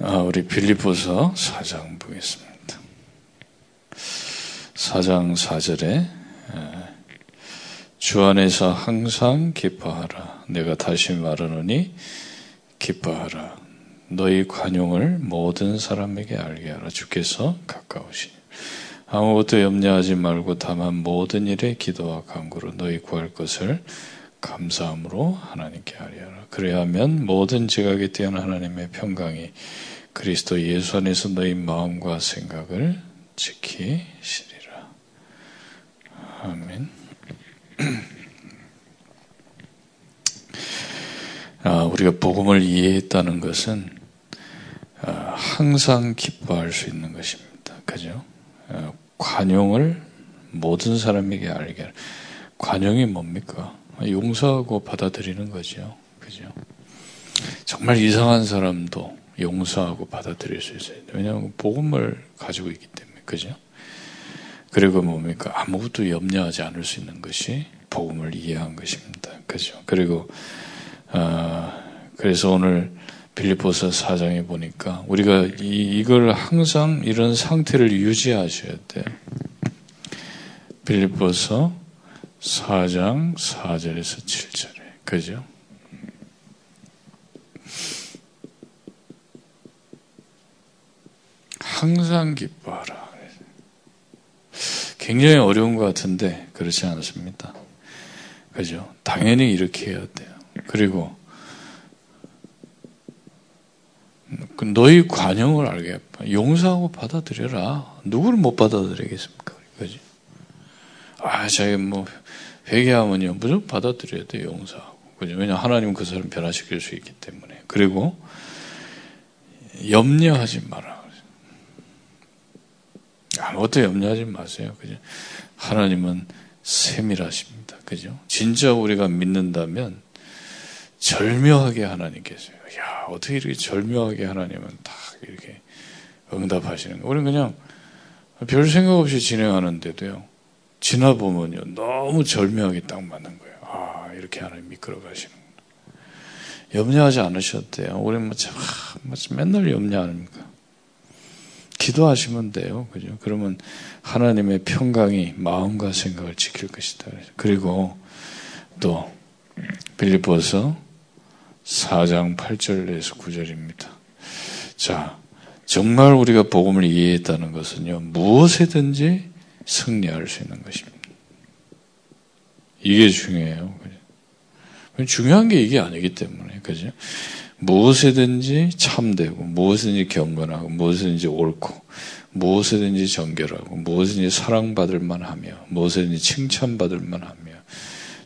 아, 우리 빌립보서 4장 보겠습니다. 4장 4절에 주 안에서 항상 기뻐하라. 내가 다시 말하노니 기뻐하라. 너희 관용을 모든 사람에게 알게 하라. 주께서 가까우시니. 아무것도 염려하지 말고 다만 모든 일에 기도와 간구로 너희 구할 것을 감사함으로 하나님께 하리라. 그래야면 모든 지각에 뛰어난 하나님의 평강이 그리스도 예수 안에서 너희 마음과 생각을 지키시리라. 아멘. 아, 우리가 복음을 이해했다는 것은 아, 항상 기뻐할 수 있는 것입니다. 그죠? 아, 관용을 모든 사람에게 알게. 관용이 뭡니까? 용서하고 받아들이는 거죠. 그죠? 정말 이상한 사람도 용서하고 받아들일 수 있어요. 왜냐하면 복음을 가지고 있기 때문에. 그죠? 그리고 뭡니까? 아무것도 염려하지 않을 수 있는 것이 복음을 이해한 것입니다. 그죠? 그리고, 어, 그래서 오늘 빌리포스 사장에 보니까 우리가 이, 이걸 항상 이런 상태를 유지하셔야 돼요. 빌리포서 4장 4절에서 7절에. 그죠? 항상 기뻐하라. 굉장히 어려운 것 같은데 그렇지 않습니다. 그죠? 당연히 이렇게 해야 돼요. 그리고 그 너희 관용을 알게 용서하고 받아들여라. 누구를 못 받아들이겠습니까? 아, 자기 뭐 회개하면요 무조건 받아들여야 돼 용서하고. 그죠? 왜냐 하나님은 그 사람 변화시킬 수 있기 때문에. 그리고 염려하지 마라. 아무것도 염려하지 마세요. 그죠? 하나님은 세밀하십니다. 그죠? 진짜 우리가 믿는다면 절묘하게 하나님 계세요. 야, 어떻게 이렇게 절묘하게 하나님은 딱 이렇게 응답하시는 거. 우리는 그냥 별 생각 없이 진행하는데도요. 지나보면요. 너무 절묘하게 딱 맞는 거예요. 아, 이렇게 하나님 이끌어 가시는구나. 염려하지 않으셔도 돼요. 우리는 뭐 참, 뭐 맨날 염려 아닙니까? 기도하시면 돼요. 그죠? 그러면 하나님의 평강이 마음과 생각을 지킬 것이다. 그리고 또 빌리포서 4장 8절에서 9절입니다. 자, 정말 우리가 복음을 이해했다는 것은요, 무엇에든지 승리할 수 있는 것입니다. 이게 중요해요. 중요한 게 이게 아니기 때문에, 그죠? 무엇이든지 참되고, 무엇이든지 경건하고, 무엇이든지 옳고, 무엇이든지 정결하고, 무엇이든지 사랑받을 만하며, 무엇이든지 칭찬받을 만하며,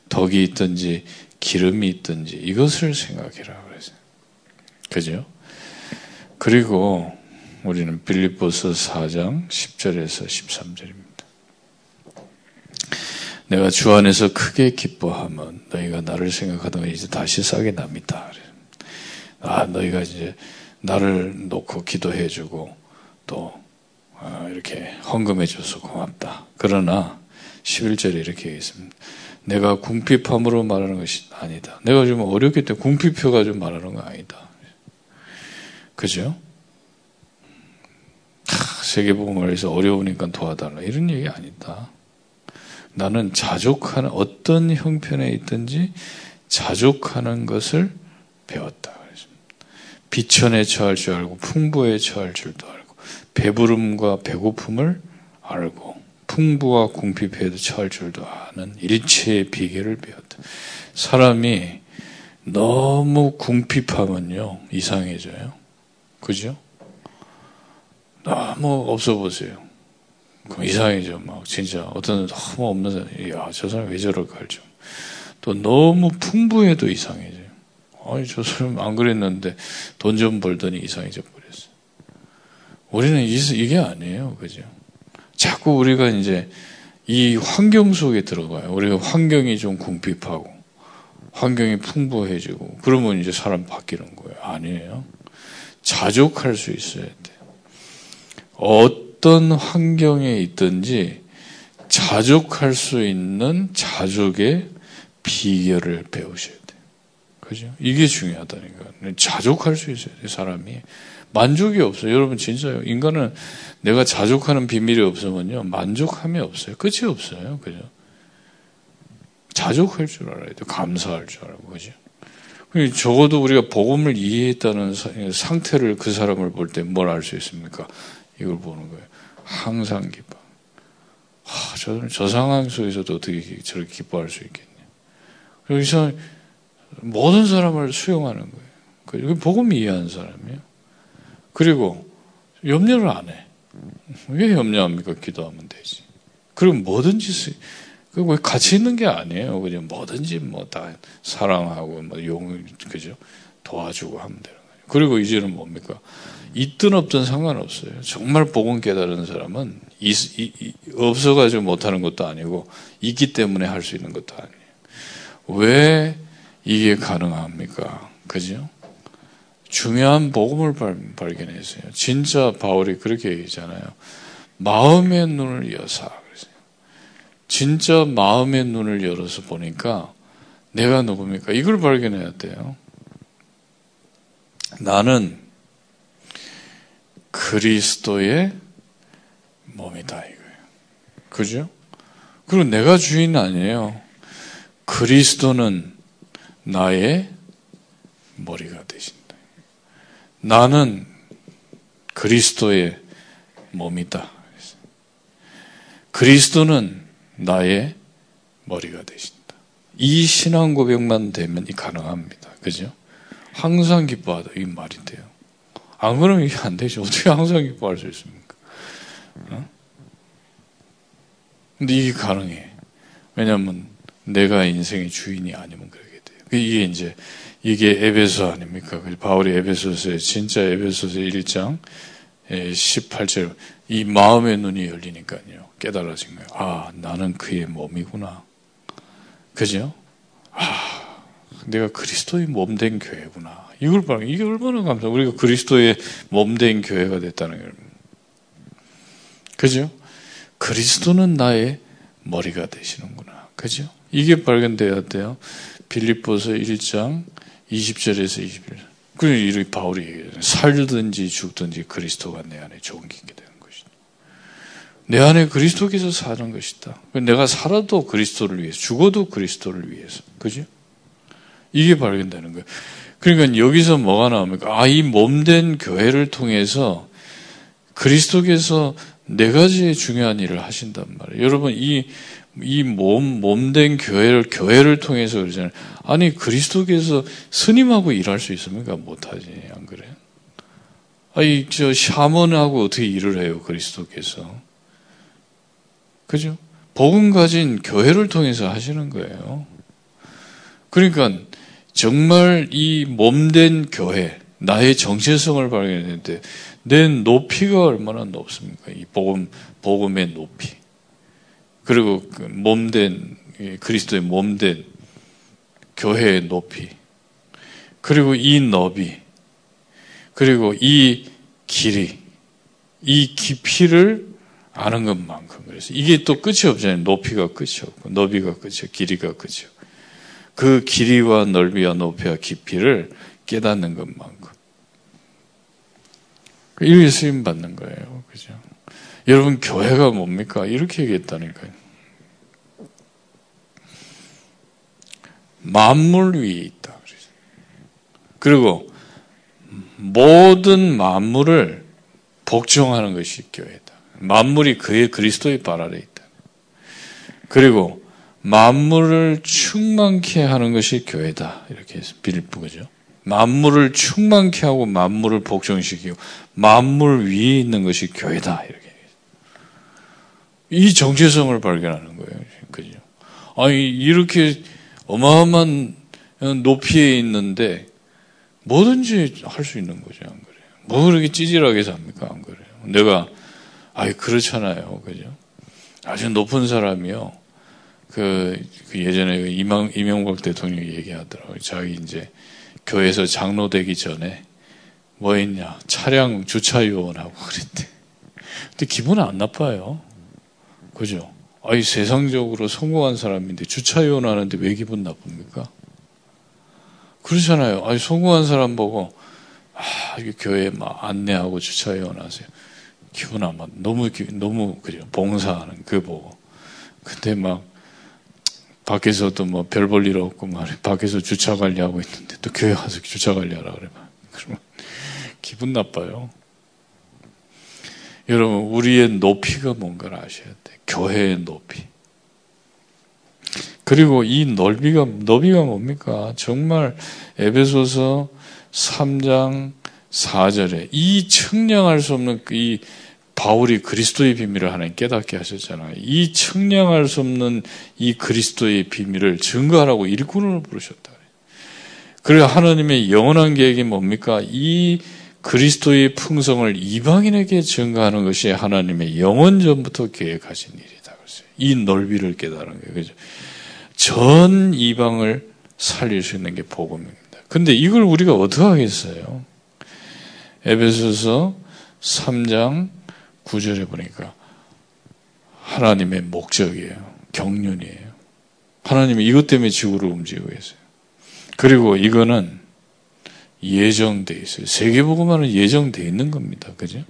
덕이 있든지 기름이 있든지 이것을 생각해라 그래서 그죠? 그리고 우리는 빌립보서 4장 10절에서 13절입니다. 내가 주 안에서 크게 기뻐하면 너희가 나를 생각하다가 이제 다시 싸게 납니다. 아, 너희가 이제 나를 놓고 기도해주고 또 아, 이렇게 헌금해줘서 고맙다. 그러나 11절에 이렇게 얘기했습니다. 내가 궁핍함으로 말하는 것이 아니다. 내가 좀 어렵기 때문에 궁핍해가지고 말하는 거 아니다. 그죠? 세계복음을해서 어려우니까 도와달라. 이런 얘기 아니다. 나는 자족하는 어떤 형편에 있든지 자족하는 것을 배웠다. 비천에 처할 줄 알고 풍부에 처할 줄도 알고 배부름과 배고픔을 알고 풍부와 궁핍에도 처할 줄도 아는 일체의 비결을 배웠다. 사람이 너무 궁핍하면요 이상해져요. 그죠? 너무 없어 보세요. 이상해져 막 진짜 어떤 너무 없는 사람, 야저 사람 왜 저럴까 할 좀. 또 너무 풍부해도 이상해져요. 아니 저 사람 안 그랬는데 돈 좀 벌더니 이상해져 버렸어. 우리는 이게 아니에요, 그죠? 자꾸 우리가 이제 이 환경 속에 들어가요. 우리가 환경이 좀 궁핍하고 환경이 풍부해지고 그러면 이제 사람 바뀌는 거예요. 아니에요. 자족할 수 있어야 돼요. 어떤 환경에 있든지 자족할 수 있는 자족의 비결을 배우셔야 돼요. 그죠? 이게 중요하다니까. 자족할 수 있어야 돼요, 사람이. 만족이 없어요. 여러분 진짜요. 인간은 내가 자족하는 비밀이 없으면요. 만족함이 없어요. 끝이 없어요. 그죠? 자족할 줄 알아야 돼. 감사할 줄 알고. 그죠? 적어도 우리가 복음을 이해했다는 상태를 그 사람을 볼 때 뭘 알 수 있습니까? 이걸 보는 거예요. 항상 기뻐. 하, 저, 저 상황 속에서도 어떻게 저렇게 기뻐할 수 있겠냐. 여기서 모든 사람을 수용하는 거예요. 그 복음 이해하는 사람이에요. 그리고 염려를 안 해. 왜 염려합니까? 기도하면 되지. 그리고 뭐든지 그거 같이 있는 게 아니에요. 그냥 뭐든지 뭐 다 사랑하고 뭐 용, 그죠? 도와주고 하면 거예요. 그리고 이제는 뭡니까? 있든 없든 상관없어요. 정말 복음 깨달은 사람은 있, 이, 없어가지고 못하는 것도 아니고 있기 때문에 할 수 있는 것도 아니에요. 왜 이게 가능합니까? 그죠? 중요한 복음을 발, 견했어요 진짜 바울이 그렇게 얘기잖아요. 마음의 눈을 여사. 진짜 마음의 눈을 열어서 보니까 내가 누굽니까? 이걸 발견해야 돼요. 나는 그리스도의 몸이다 이거예요. 그죠? 그리고 내가 주인 아니에요. 그리스도는 나의 머리가 되신다. 나는 그리스도의 몸이다. 그리스도는 나의 머리가 되신다. 이 신앙 고백만 되면 가능합니다. 그죠? 항상 기뻐하다. 이 말이 돼요. 안 그러면 이게 안 되죠. 어떻게 항상 기뻐할 수 있습니까? 어? 근데 이게 가능해. 왜냐하면 내가 인생의 주인이 아니면 그러게 돼요. 이게 이제 이게 에베소 아닙니까? 바울이 에베소서에 진짜 에베소서 1장 18절 이 마음의 눈이 열리니까요. 깨달아진 거예요. 아, 나는 그의 몸이구나. 그죠? 아, 내가 그리스도의 몸된 교회구나. 이걸 봐. 이게 얼마나 감사. 우리가 그리스도의 몸된 교회가 됐다는 거예요. 그죠? 그리스도는 나의 머리가 되시는구나. 그죠? 이게 발견돼야 돼요. 빌립보서 1장 20절에서 21절. 그리고 이렇게 바울이 얘기해요. 살든지 죽든지 그리스도가 내 안에 존귀게 되는 것이다. 내 안에 그리스도께서 사는 것이다. 내가 살아도 그리스도를 위해서, 죽어도 그리스도를 위해서. 그죠? 이게 발견되는 거예요. 그러니까 여기서 뭐가 나옵니까? 아, 이 몸된 교회를 통해서 그리스도께서 네 가지의 중요한 일을 하신단 말이에요. 여러분, 이, 이 몸, 몸된 교회를, 교회를 통해서 그러잖아요. 아니, 그리스도께서 스님하고 일할 수 있습니까? 못하지. 안 그래요? 아니, 저, 샤먼하고 어떻게 일을 해요? 그리스도께서. 그죠? 복음 가진 교회를 통해서 하시는 거예요. 그러니까, 정말 이 몸된 교회, 나의 정체성을 발견했는데 내 높이가 얼마나 높습니까? 이 복음, 복음의 높이. 그리고 그 몸된, 그리스도의 몸된 교회의 높이. 그리고 이 너비. 그리고 이 길이. 이 깊이를 아는 것만큼. 그래서 이게 또 끝이 없잖아요. 높이가 끝이 없고, 너비가 끝이 없고, 길이가 끝이 없고. 그 길이와 넓이와 높이와 깊이를 깨닫는 것만큼. 이렇게 쓰임 받는 거예요. 그죠? 여러분, 교회가 뭡니까? 이렇게 얘기했다니까요. 만물 위에 있다. 그리고 모든 만물을 복종하는 것이 교회다. 만물이 그의 그리스도의 발 아래 있다. 그리고 만물을 충만케 하는 것이 교회다. 이렇게 그죠? 만물을 충만케 하고 만물을 복종시키고 만물 위에 있는 것이 교회다. 이렇게. 이 정체성을 발견하는 거예요. 그죠? 아니, 이렇게 어마어마한 높이에 있는데 뭐든지 할 수 있는 거죠. 안 그래요? 뭐 그렇게 찌질하게 삽니까? 안 그래요? 내가, 아이, 그렇잖아요. 그죠? 아주 높은 사람이요. 그, 그 예전에 그 이명, 이명박 대통령이 얘기하더라고요. 자기 이제 교회에서 장로 되기 전에 뭐 했냐. 차량 주차 요원하고 그랬대. 근데 기분은 안 나빠요. 그죠? 아이, 세상적으로 성공한 사람인데 주차 요원 하는데 왜 기분 나쁩니까? 그렇잖아요. 아니, 성공한 사람 보고 아, 이 교회 막 안내하고 주차해 원하세요. 기분 아마 너무 너무 그죠 봉사하는 그 보고. 근데 막 밖에서도 뭐 별 볼 일 없고 말이 밖에서 주차 관리하고 있는데 또 교회 가서 주차 관리하라 그래. 그러면 기분 나빠요. 여러분 우리의 높이가 뭔가를 아셔야 돼. 교회의 높이. 그리고 이 넓이가 넓이가 뭡니까? 정말 에베소서 3장 4절에 이 측량할 수 없는 이 바울이 그리스도의 비밀을 하나님 깨닫게 하셨잖아요. 이 측량할 수 없는 이 그리스도의 비밀을 증거하라고 일꾼으로 부르셨다. 그리고 하나님의 영원한 계획이 뭡니까? 이 그리스도의 풍성을 이방인에게 증거하는 것이 하나님의 영원 전부터 계획하신 일이다. 이 넓이를 깨달은 거예요. 그죠? 전 이방을 살릴 수 있는 게 복음입니다. 근데 이걸 우리가 어떻게 하겠어요? 에베소서 3장 9절에 보니까 하나님의 목적이에요. 경륜이에요. 하나님이 이것 때문에 지구를 움직이고 계세요. 그리고 이거는 예정돼 있어요. 세계보고만은 예정돼 있는 겁니다. 그죠?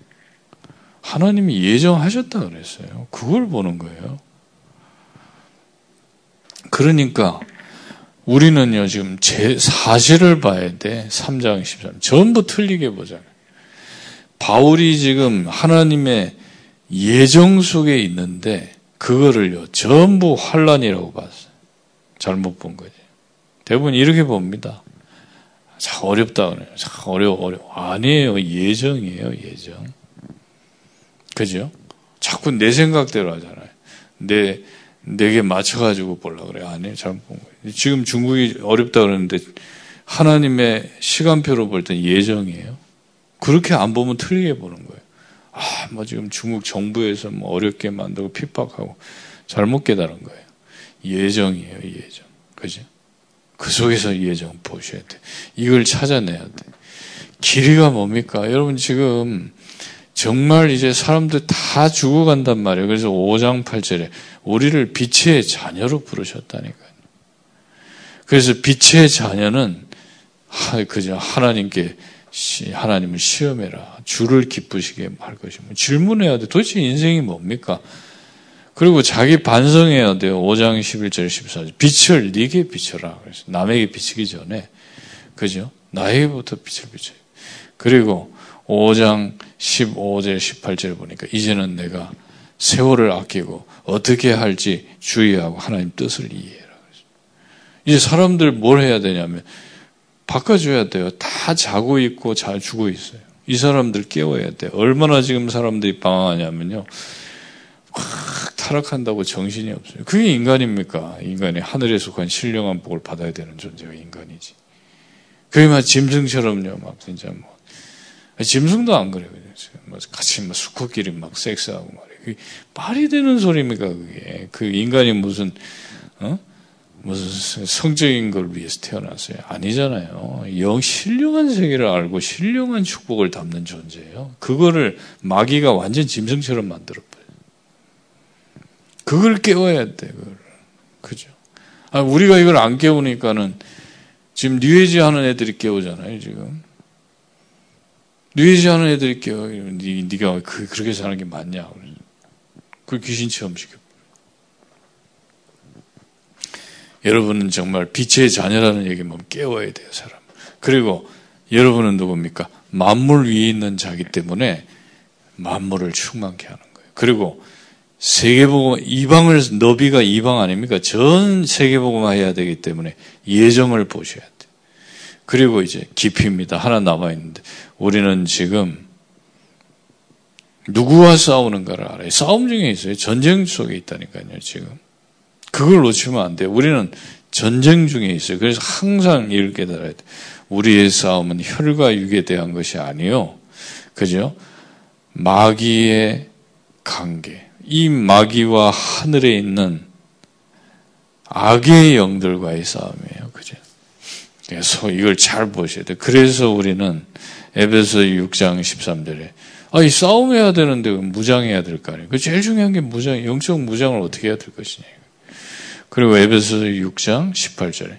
하나님이 예정하셨다 그랬어요. 그걸 보는 거예요. 그러니까 우리는요, 지금 제 사실을 봐야 돼. 3장 13. 전부 틀리게 보잖아요. 바울이 지금 하나님의 예정 속에 있는데, 그거를요, 전부 환란이라고 봤어요. 잘못 본 거지. 대부분 이렇게 봅니다. 참 어렵다 그래요. 참 어려워, 어려워. 아니에요. 예정이에요, 예정. 그죠? 자꾸 내 생각대로 하잖아요. 내, 내게 맞춰가지고 보려 그래. 아니, 잘못 본 거예요. 지금 중국이 어렵다 그러는데 하나님의 시간표로 볼 땐 예정이에요. 그렇게 안 보면 틀리게 보는 거예요. 아, 뭐 지금 중국 정부에서 뭐 어렵게 만들고 핍박하고 잘못 깨달은 거예요. 예정이에요, 예정. 그죠? 그 속에서 예정 보셔야 돼. 이걸 찾아내야 돼. 길이가 뭡니까? 여러분 지금 정말 이제 사람들 다 죽어간단 말이에요. 그래서 5장 8절에 우리를 빛의 자녀로 부르셨다니까요. 그래서 빛의 자녀는 그저 하나님께 하나님을 시험해라. 주를 기쁘시게 할 것이면 질문해야 돼. 도대체 인생이 뭡니까? 그리고 자기 반성해야 돼요. 5장 11절 14절. 빛을 네게 비춰라. 그래서 남에게 비치기 전에 그죠? 나에게부터 빛을 비춰요. 그리고 5장 15절 18절 보니까 이제는 내가 세월을 아끼고 어떻게 할지 주의하고 하나님 뜻을 이해해라. 이제 사람들 뭘 해야 되냐면 바꿔줘야 돼요. 다 자고 있고 잘 주고 있어요. 이 사람들 깨워야 돼. 얼마나 지금 사람들이 방황하냐면요. 확 타락한다고 정신이 없어요. 그게 인간입니까? 인간이 하늘에 속한 신령한 복을 받아야 되는 존재가 인간이지. 그게 막 짐승처럼요, 막 진짜 뭐. 짐승도 안 그래요. 뭐 같이 막 수컷끼리 막 섹스하고 말이에요. 그게 말이 되는 소리입니까, 그게. 그 인간이 무슨, 어? 무슨 성적인 걸 위해서 태어났어요? 아니잖아요. 영 신령한 세계를 알고 신령한 축복을 담는 존재예요. 그거를 마귀가 완전 짐승처럼 만들어 버려요. 그걸 깨워야 돼, 그걸. 그죠? 아, 우리가 이걸 안 깨우니까는 지금 뉴에지 하는 애들이 깨우잖아요, 지금. 뉴에지 하는 애들이 깨워. 니, 네가 그, 그렇게 사는 게 맞냐. 그 귀신 체험시켜. 여러분은 정말 빛의 자녀라는 얘기만 깨워야 돼요, 사람. 그리고 여러분은 누굽니까? 만물 위에 있는 자기 때문에 만물을 충만케 하는 거예요. 그리고 세계복음 이방을 너비가 이방 아닙니까? 전 세계복음 해야 되기 때문에 예정을 보셔야 돼. 그리고 이제 깊이입니다. 하나 남아 있는데 우리는 지금 누구와 싸우는가를 알아요. 싸움 중에 있어요. 전쟁 속에 있다니까요. 지금 그걸 놓치면 안 돼요. 우리는 전쟁 중에 있어요. 그래서 항상 이를 깨달아야 돼. 우리의 싸움은 혈과 육에 대한 것이 아니요. 그죠? 마귀의 관계. 이 마귀와 하늘에 있는 악의 영들과의 싸움이에요. 그죠? 그래서 이걸 잘 보셔야 돼요. 그래서 우리는 에베소 6장 13절에 아, 이 싸움해야 되는데 무장해야 될 거 아니에요. 그 제일 중요한 게 무장, 영적 무장을 어떻게 해야 될 것이냐. 그리고 에베소 6장 18절에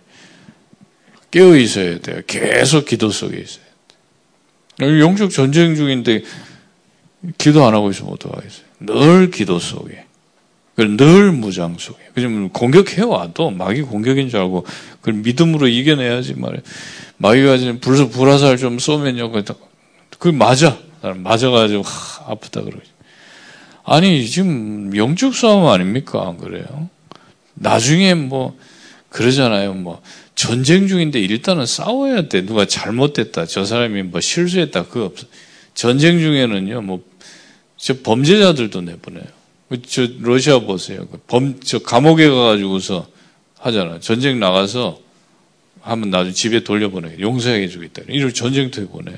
깨어 있어야 돼요. 계속 기도 속에 있어요. 영적 전쟁 중인데 기도 안 하고 있으면 어떡하겠어요? 늘 기도 속에. 늘 무장 속에. 그러면 공격해 와도 마귀 공격인 줄 알고 그걸 믿음으로 이겨내야지 말이에요. 마귀가 지금 불, 불화살 좀 쏘면요. 그 맞아. 맞아가지고 하, 아프다 그러지. 아니 지금 영적 싸움 아닙니까? 안 그래요? 나중에 뭐 그러잖아요. 뭐 전쟁 중인데 일단은 싸워야 돼. 누가 잘못됐다. 저 사람이 뭐 실수했다. 그거 없어. 전쟁 중에는요. 뭐 저 범죄자들도 내보내요. 저 러시아 보세요. 그범저 감옥에 가가지고서 하잖아. 전쟁 나가서 하면 나중에 집에 돌려보내. 용서해 주겠다. 이런 전쟁터에 보내.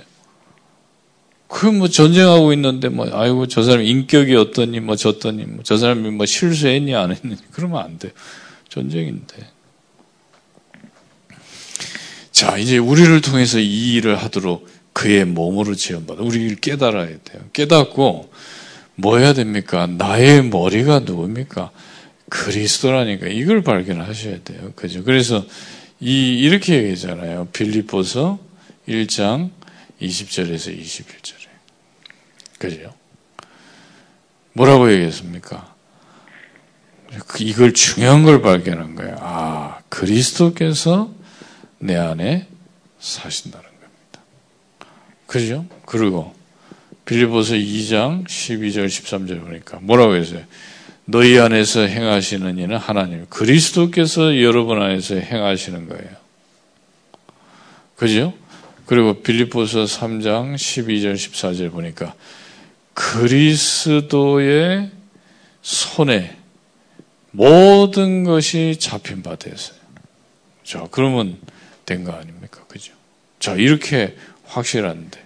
그뭐 전쟁하고 있는데 뭐 아이고 저 사람 인격이 어떠니 뭐 저떠니 뭐 저 사람이 뭐 실수했니 안 했니 그러면 안 돼. 전쟁인데. 자 이제 우리를 통해서 이 일을 하도록 그의 몸으로 지원받아 우리를 깨달아야 돼요. 깨닫고 뭐 해야 됩니까? 나의 머리가 누굽니까? 그리스도라니까 이걸 발견하셔야 돼요. 그죠? 그래서 이 이렇게 얘기하잖아요. 빌립보서 1장 20절에서 21절에. 그죠? 뭐라고 얘기했습니까? 그 이걸 중요한 걸 발견한 거예요. 아, 그리스도께서 내 안에 사신다는 겁니다. 그죠? 그리고 빌리보서 2장 12절 13절 보니까 뭐라고 했어요? 너희 안에서 행하시는 이는 하나님, 그리스도께서 여러분 안에서 행하시는 거예요. 그죠? 그리고 빌리보서 3장 12절 14절 보니까 그리스도의 손에 모든 것이 잡힌 바 되었어요. 자, 그러면 된 거 아닙니까? 그죠? 자, 이렇게 확실한데.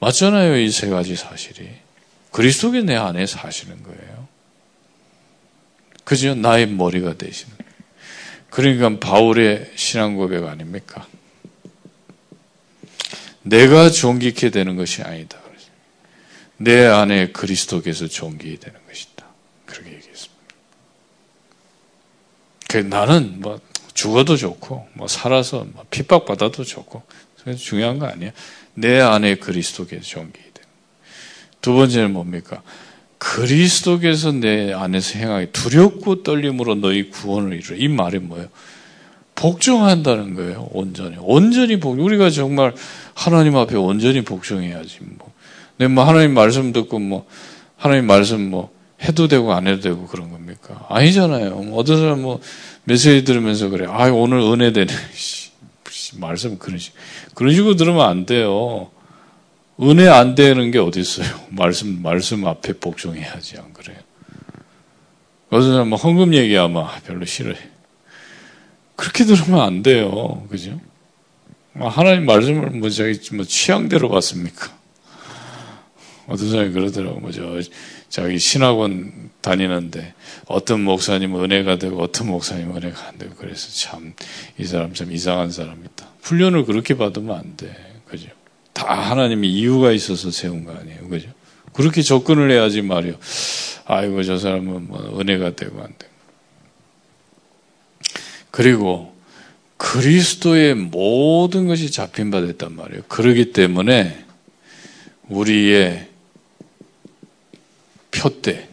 맞잖아요, 이 세 가지 사실이. 그리스도가 내 안에 사시는 거예요. 그죠? 나의 머리가 되시는. 그러니까 바울의 신앙 고백 아닙니까? 내가 존귀케 되는 것이 아니다. 내 안에 그리스도께서 존귀 되는 것이다. 그렇게 얘기했습니다. 그 나는 뭐 죽어도 좋고 뭐 살아서 뭐 핍박받아도 좋고 중요한 거 아니야. 내 안에 그리스도께서 존귀 되는. 두 번째는 뭡니까? 그리스도께서 내 안에서 행하기 두렵고 떨림으로 너희 구원을 이루어. 이 말이 뭐예요? 복종한다는 거예요. 온전히. 온전히 복. 우리가 정말 하나님 앞에 온전히 복종해야지. 뭐. 근데 뭐 하나님 말씀 듣고 뭐 하나님 말씀 뭐 해도 되고 안 해도 되고 그런 겁니까? 아니잖아요. 뭐 어떤 사람 뭐 메시지 들으면서 그래. 아 오늘 은혜 되네. 말씀 그런 식 그런 식으로 들으면 안 돼요. 은혜 안 되는 게 어디 있어요? 말씀 말씀 앞에 복종해야지 안 그래요? 어떤 사람 뭐 헌금 얘기하면 별로 싫어해. 그렇게 들으면 안 돼요. 그죠? 뭐 하나님 말씀을 뭐 자기 뭐 취향대로 봤습니까? 어떤 사람이 그러더라고. 뭐 저, 자기 신학원 다니는데 어떤 목사님은 은혜가 되고 어떤 목사님은 은혜가 안 되고 그래서 참 이 사람 참 이상한 사람이다. 훈련을 그렇게 받으면 안 돼. 그죠? 다 하나님이 이유가 있어서 세운 거 아니에요. 그죠? 그렇게 접근을 해야지 말이요. 아이고, 저 사람은 뭐 은혜가 되고 안 되고. 그리고 그리스도의 모든 것이 잡힌 바 됐단 말이에요. 그러기 때문에 우리의 표대,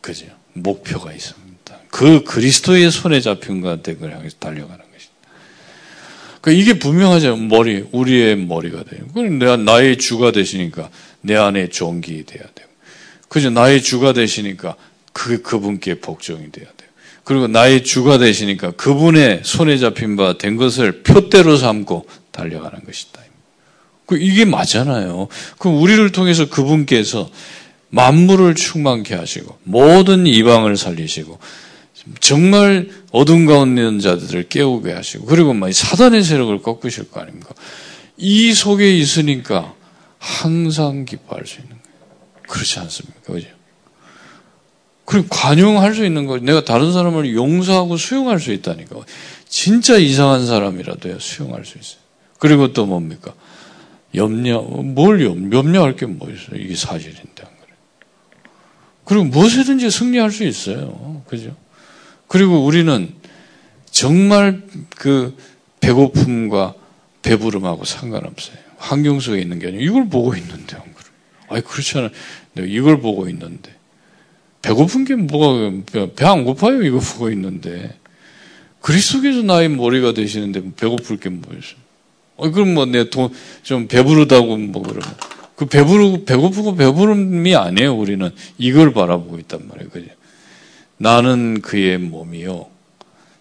그죠? 목표가 있습니다. 그 그리스도의 손에 잡힌 것들을 향해서 달려가는 것입니다. 그러니까 이게 분명하죠. 머리, 우리의 머리가 돼요. 내가 나의 주가 되시니까 내 안에 종기 돼야 되고. 그죠? 나의 주가 되시니까 그, 그분께 복종이 돼야 돼요. 그리고 나의 주가 되시니까 그분의 손에 잡힌 바 된 것을 표대로 삼고 달려가는 것이다. 그 이게 맞잖아요. 그럼 우리를 통해서 그분께서 만물을 충만케 하시고 모든 이방을 살리시고 정말 어둠 가운데 있는 자들을 깨우게 하시고 그리고 막 사단의 세력을 꺾으실 거 아닙니까? 이 속에 있으니까 항상 기뻐할 수 있는 거예요. 그렇지 않습니까? 그죠? 그리고 관용할 수 있는 거 내가 다른 사람을 용서하고 수용할 수 있다니까. 진짜 이상한 사람이라도요, 수용할 수 있어요. 그리고 또 뭡니까? 염려, 뭘 염려, 할 게 뭐 있어요? 이게 사실인데. 그리고 무엇이든지 승리할 수 있어요. 그죠? 그리고 우리는 정말 그 배고픔과 배부름하고 상관없어요. 아, 환경 속에 있는 게 아니고 이걸 보고 있는데 안 그래. 아니 그렇잖아. 내가 이걸 보고 있는데 배고픈 게 뭐가 배 안 고파요 이거 보고 있는데 그리스도께서 나의 머리가 되시는데 배고플 게 뭐였어? 어 그럼 뭐 내 돈 좀 배부르다고 뭐 그러면 그 배부르고 배고프고 배부름이 아니에요 우리는 이걸 바라보고 있단 말이에요 그죠? 나는 그의 몸이요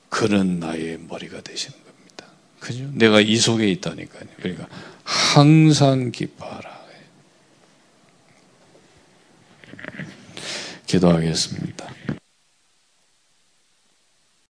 그는 나의 머리가 되시는 겁니다. 그죠? 내가 이 속에 있다니까요. 그러니까 항상 기뻐하라. 기도하겠습니다.